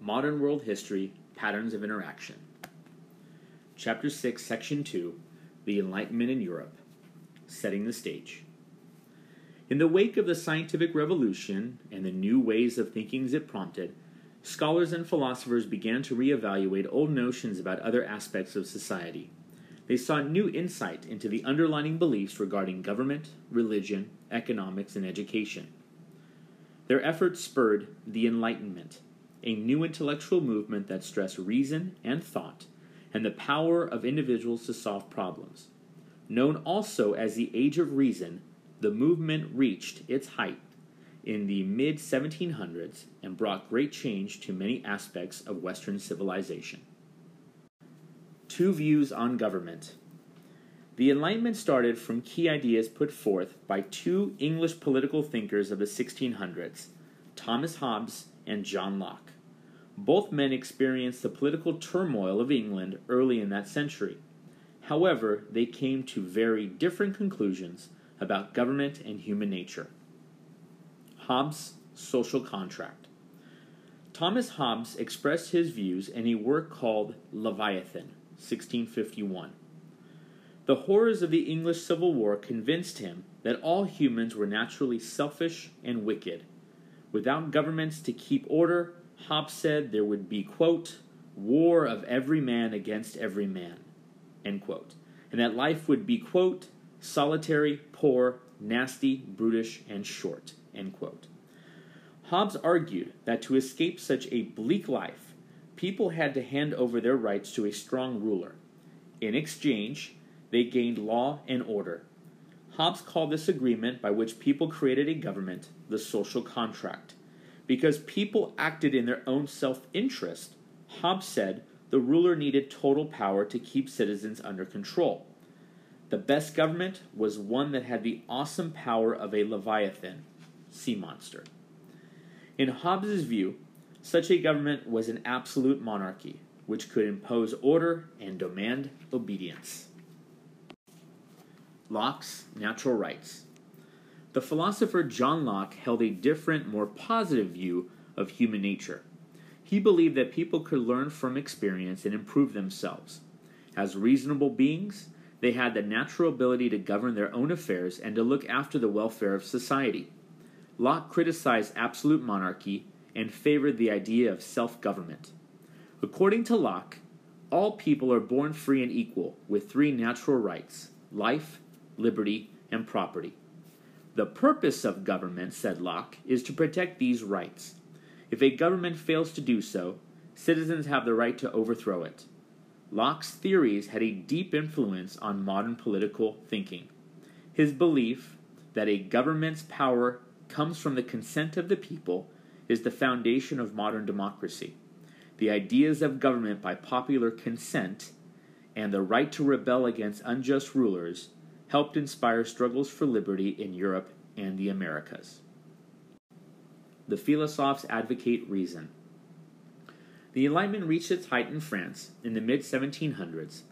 Modern World History Patterns of Interaction. Chapter 6, Section 2 The Enlightenment in Europe. Setting the Stage. In the wake of the scientific revolution and the new ways of thinking it prompted, scholars and philosophers began to reevaluate old notions about other aspects of society. They sought new insight into the underlying beliefs regarding government, religion, economics, and education. Their efforts spurred the Enlightenment, a new intellectual movement that stressed reason and thought and the power of individuals to solve problems. Known also as the Age of Reason, the movement reached its height in the mid 1700s and brought great change to many aspects of Western civilization. Two views on government. The Enlightenment started from key ideas put forth by two English political thinkers of the 1600s, Thomas Hobbes and John Locke. Both men experienced the political turmoil of England early in that century. However, they came to very different conclusions about government and human nature. Hobbes' Social Contract. Thomas Hobbes expressed his views in a work called Leviathan, 1651. The horrors of the English Civil War convinced him that all humans were naturally selfish and wicked. Without governments to keep order, Hobbes said there would be, quote, war of every man against every man, end quote, and that life would be, quote, solitary, poor, nasty, brutish, and short, end quote. Hobbes argued that to escape such a bleak life, people had to hand over their rights to a strong ruler. In exchange, they gained law and order. Hobbes called this agreement by which people created a government the social contract. Because people acted in their own self interest, Hobbes said the ruler needed total power to keep citizens under control. The best government was one that had the awesome power of a leviathan, sea monster. In Hobbes's view, such a government was an absolute monarchy, which could impose order and demand obedience. Locke's natural rights. The philosopher John Locke held a different, more positive view of human nature. He believed that people could learn from experience and improve themselves. As reasonable beings, they had the natural ability to govern their own affairs and to look after the welfare of society. Locke criticized absolute monarchy and favored the idea of self government. According to Locke, all people are born free and equal with three natural rights life, liberty, and property. The purpose of government, said Locke, is to protect these rights. If a government fails to do so, citizens have the right to overthrow it. Locke's theories had a deep influence on modern political thinking. His belief that a government's power comes from the consent of the people is the foundation of modern democracy. The ideas of government by popular consent and the right to rebel against unjust rulers helped inspire struggles for liberty in Europe and the Americas. The philosophes advocate reason. The Enlightenment reached its height in France in the mid 1700s.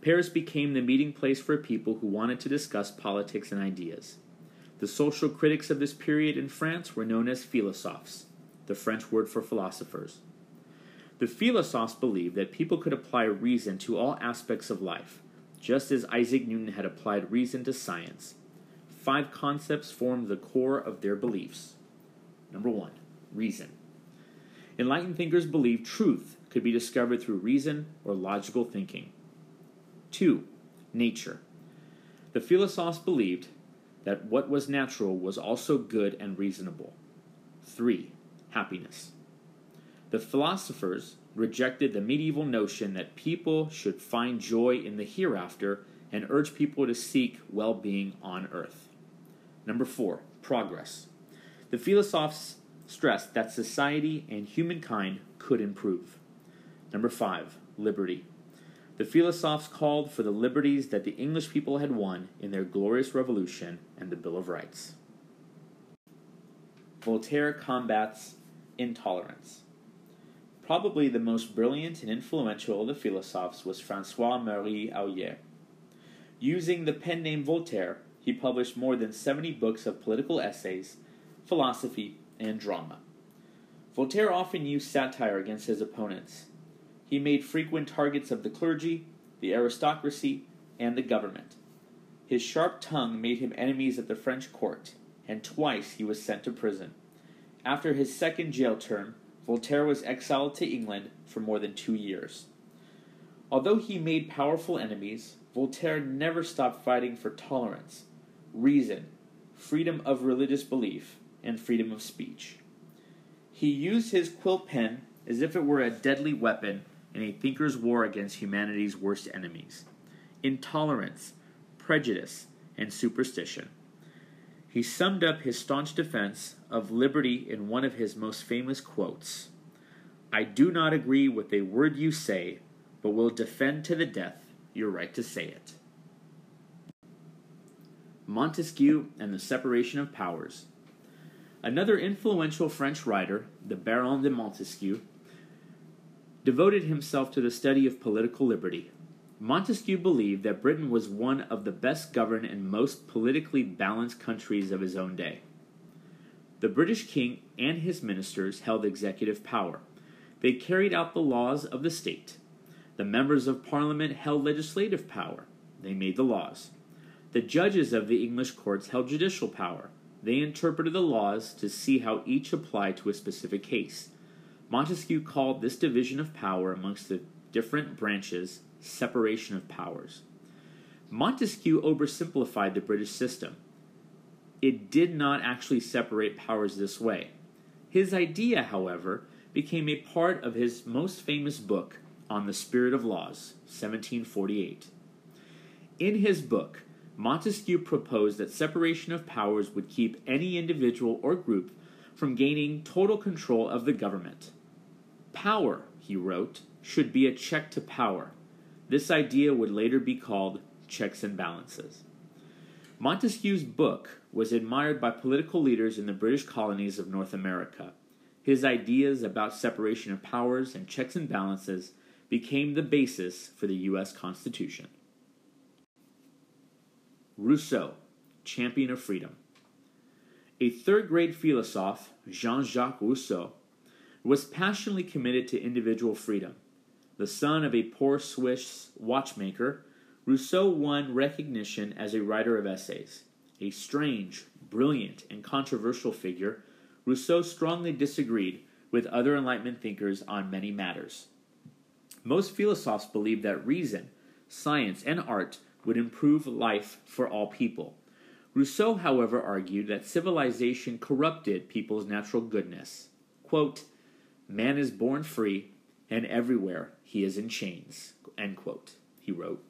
Paris became the meeting place for people who wanted to discuss politics and ideas. The social critics of this period in France were known as philosophes, the French word for philosophers. The philosophes believed that people could apply reason to all aspects of life, just as Isaac Newton had applied reason to science. Five concepts formed the core of their beliefs. Number one, reason. Enlightened thinkers believed truth could be discovered through reason or logical thinking. Two, nature. The philosophes believed that what was natural was also good and reasonable. Three, happiness. The philosophers rejected the medieval notion that people should find joy in the hereafter and urged people to seek well being on earth. Number four, progress. The philosophers stressed that society and humankind could improve. Number five, liberty. The philosophers called for the liberties that the English people had won in their glorious revolution and the Bill of Rights. Voltaire combats intolerance. Probably the most brilliant and influential of the philosophes was Francois Marie Arouet. Using the pen name Voltaire, he published more than 70 books of political essays, philosophy, and drama. Voltaire often used satire against his opponents. He made frequent targets of the clergy, the aristocracy, and the government. His sharp tongue made him enemies at the French court, and twice he was sent to prison. After his second jail term, Voltaire was exiled to England for more than two years. Although he made powerful enemies, Voltaire never stopped fighting for tolerance, reason, freedom of religious belief, and freedom of speech. He used his quill pen as if it were a deadly weapon in a thinker's war against humanity's worst enemies intolerance, prejudice, and superstition. He summed up his staunch defense of liberty in one of his most famous quotes I do not agree with a word you say, but will defend to the death your right to say it. Montesquieu and the Separation of Powers. Another influential French writer, the Baron de Montesquieu, devoted himself to the study of political liberty. Montesquieu believed that Britain was one of the best governed and most politically balanced countries of his own day. The British king and his ministers held executive power. They carried out the laws of the state. The members of parliament held legislative power. They made the laws. The judges of the English courts held judicial power. They interpreted the laws to see how each applied to a specific case. Montesquieu called this division of power amongst the different branches separation of powers. Montesquieu oversimplified the British system. It did not actually separate powers this way. His idea, however, became a part of his most famous book, On the Spirit of Laws, 1748. In his book, Montesquieu proposed that separation of powers would keep any individual or group from gaining total control of the government. Power, he wrote, should be a check to power. This idea would later be called checks and balances. Montesquieu's book was admired by political leaders in the British colonies of North America. His ideas about separation of powers and checks and balances became the basis for the U.S. Constitution. Rousseau, champion of freedom. A third grade philosophe, Jean Jacques Rousseau, was passionately committed to individual freedom. The son of a poor Swiss watchmaker, Rousseau won recognition as a writer of essays. A strange, brilliant, and controversial figure, Rousseau strongly disagreed with other Enlightenment thinkers on many matters. Most philosophers believed that reason, science, and art would improve life for all people. Rousseau, however, argued that civilization corrupted people's natural goodness. Quote, Man is born free, and everywhere he is in chains. End quote, he wrote.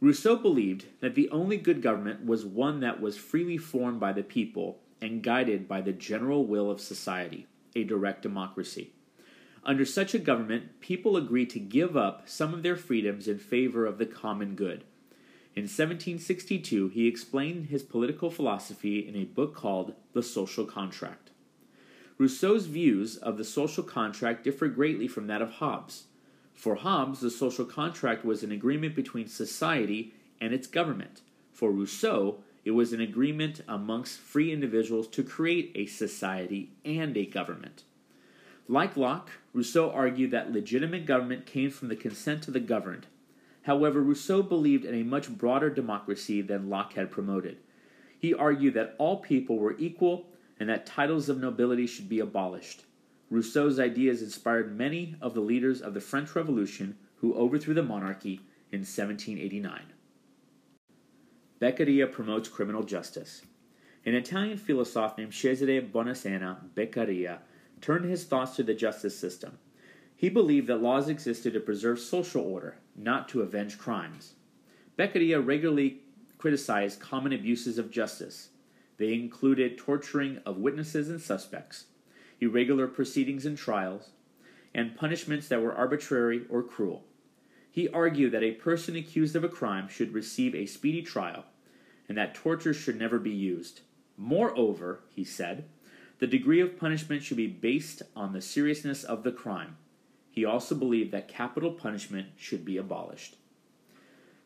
Rousseau believed that the only good government was one that was freely formed by the people and guided by the general will of society, a direct democracy. Under such a government, people agree to give up some of their freedoms in favor of the common good. In 1762, he explained his political philosophy in a book called The Social Contract. Rousseau's views of the social contract differ greatly from that of Hobbes. For Hobbes, the social contract was an agreement between society and its government. For Rousseau, it was an agreement amongst free individuals to create a society and a government. Like Locke, Rousseau argued that legitimate government came from the consent of the governed. However, Rousseau believed in a much broader democracy than Locke had promoted. He argued that all people were equal and that titles of nobility should be abolished. Rousseau's ideas inspired many of the leaders of the French Revolution who overthrew the monarchy in 1789. Beccaria promotes criminal justice. An Italian philosopher named Cesare Bonesana Beccaria turned his thoughts to the justice system. He believed that laws existed to preserve social order, not to avenge crimes. Beccaria regularly criticized common abuses of justice, they included torturing of witnesses and suspects, irregular proceedings and trials, and punishments that were arbitrary or cruel. He argued that a person accused of a crime should receive a speedy trial and that torture should never be used. Moreover, he said, the degree of punishment should be based on the seriousness of the crime. He also believed that capital punishment should be abolished.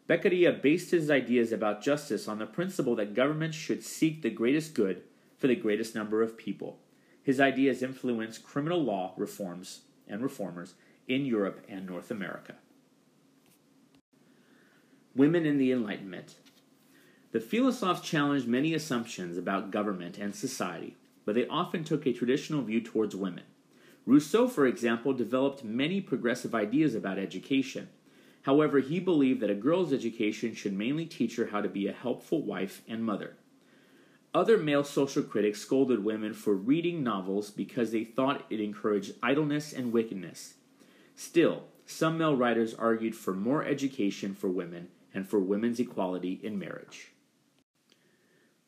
Beccaria based his ideas about justice on the principle that governments should seek the greatest good for the greatest number of people. His ideas influenced criminal law reforms and reformers in Europe and North America. Women in the Enlightenment. The philosophes challenged many assumptions about government and society, but they often took a traditional view towards women. Rousseau, for example, developed many progressive ideas about education However, he believed that a girl's education should mainly teach her how to be a helpful wife and mother. Other male social critics scolded women for reading novels because they thought it encouraged idleness and wickedness. Still, some male writers argued for more education for women and for women's equality in marriage.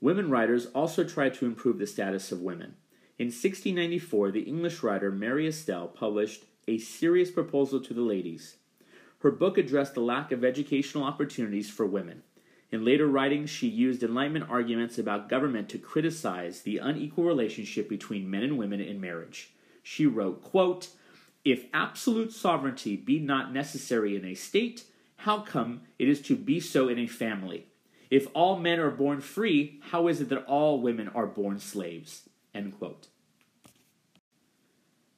Women writers also tried to improve the status of women. In 1694, the English writer Mary Astell published A Serious Proposal to the Ladies. Her book addressed the lack of educational opportunities for women. In later writings, she used Enlightenment arguments about government to criticize the unequal relationship between men and women in marriage. She wrote, quote, If absolute sovereignty be not necessary in a state, how come it is to be so in a family? If all men are born free, how is it that all women are born slaves? End quote.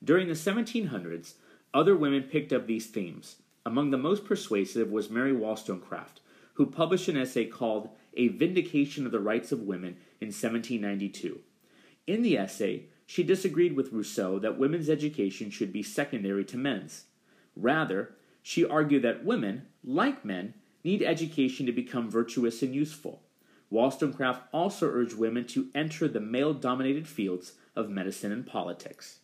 During the 1700s, other women picked up these themes. Among the most persuasive was Mary Wollstonecraft, who published an essay called A Vindication of the Rights of Women in 1792. In the essay, she disagreed with Rousseau that women's education should be secondary to men's. Rather, she argued that women, like men, need education to become virtuous and useful. Wollstonecraft also urged women to enter the male dominated fields of medicine and politics.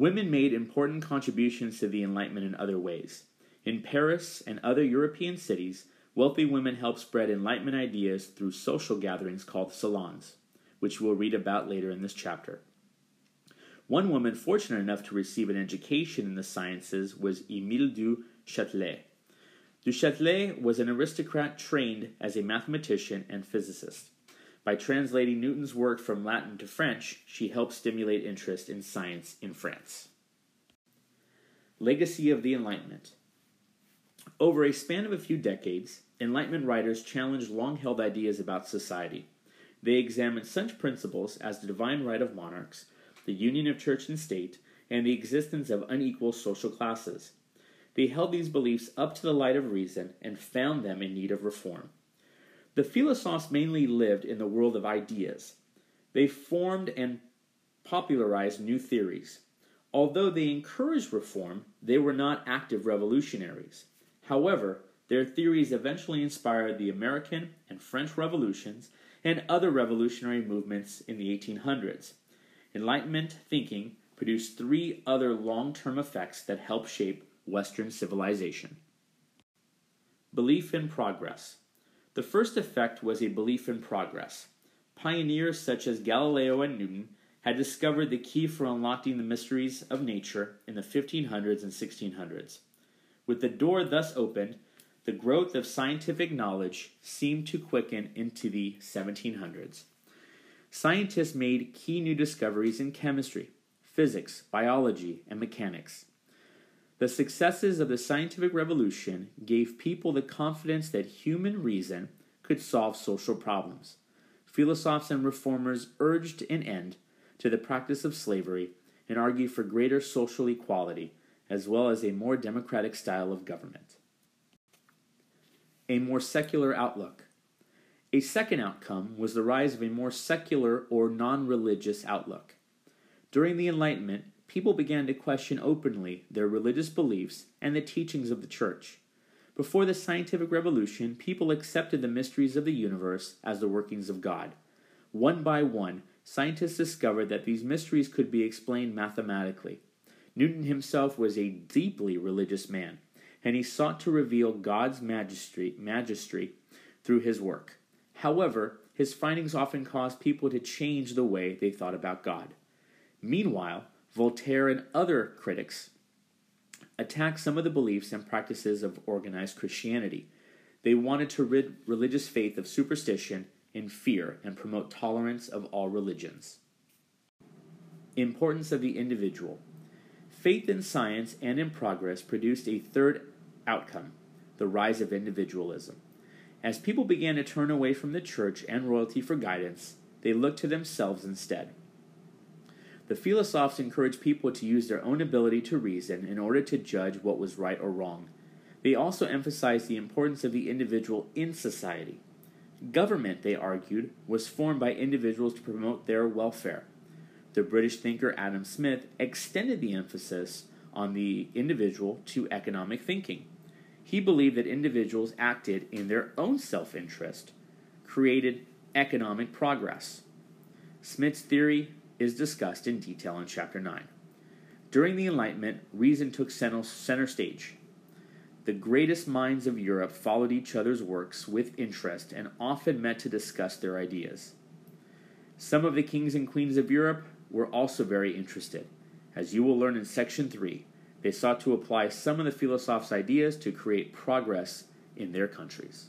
Women made important contributions to the Enlightenment in other ways. In Paris and other European cities, wealthy women helped spread Enlightenment ideas through social gatherings called salons, which we'll read about later in this chapter. One woman fortunate enough to receive an education in the sciences was Emile du Châtelet. Du Châtelet was an aristocrat trained as a mathematician and physicist. By translating Newton's work from Latin to French, she helped stimulate interest in science in France. Legacy of the Enlightenment Over a span of a few decades, Enlightenment writers challenged long held ideas about society. They examined such principles as the divine right of monarchs, the union of church and state, and the existence of unequal social classes. They held these beliefs up to the light of reason and found them in need of reform. The philosophes mainly lived in the world of ideas. They formed and popularized new theories. Although they encouraged reform, they were not active revolutionaries. However, their theories eventually inspired the American and French revolutions and other revolutionary movements in the 1800s. Enlightenment thinking produced three other long term effects that helped shape Western civilization. Belief in progress. The first effect was a belief in progress. Pioneers such as Galileo and Newton had discovered the key for unlocking the mysteries of nature in the 1500s and 1600s. With the door thus opened, the growth of scientific knowledge seemed to quicken into the 1700s. Scientists made key new discoveries in chemistry, physics, biology, and mechanics. The successes of the scientific revolution gave people the confidence that human reason could solve social problems. Philosophers and reformers urged an end to the practice of slavery and argued for greater social equality, as well as a more democratic style of government. A more secular outlook. A second outcome was the rise of a more secular or non religious outlook. During the Enlightenment, people began to question openly their religious beliefs and the teachings of the church. Before the scientific revolution, people accepted the mysteries of the universe as the workings of God. One by one, scientists discovered that these mysteries could be explained mathematically. Newton himself was a deeply religious man, and he sought to reveal God's majesty, majesty through his work. However, his findings often caused people to change the way they thought about God. Meanwhile, Voltaire and other critics attacked some of the beliefs and practices of organized Christianity. They wanted to rid religious faith of superstition and fear and promote tolerance of all religions. Importance of the individual. Faith in science and in progress produced a third outcome the rise of individualism. As people began to turn away from the church and royalty for guidance, they looked to themselves instead. The philosophes encouraged people to use their own ability to reason in order to judge what was right or wrong. They also emphasized the importance of the individual in society. Government, they argued, was formed by individuals to promote their welfare. The British thinker Adam Smith extended the emphasis on the individual to economic thinking. He believed that individuals acted in their own self interest, created economic progress. Smith's theory is discussed in detail in Chapter 9. During the Enlightenment, reason took center stage. The greatest minds of Europe followed each other's works with interest and often met to discuss their ideas. Some of the kings and queens of Europe were also very interested. As you will learn in Section 3, they sought to apply some of the philosophes' ideas to create progress in their countries.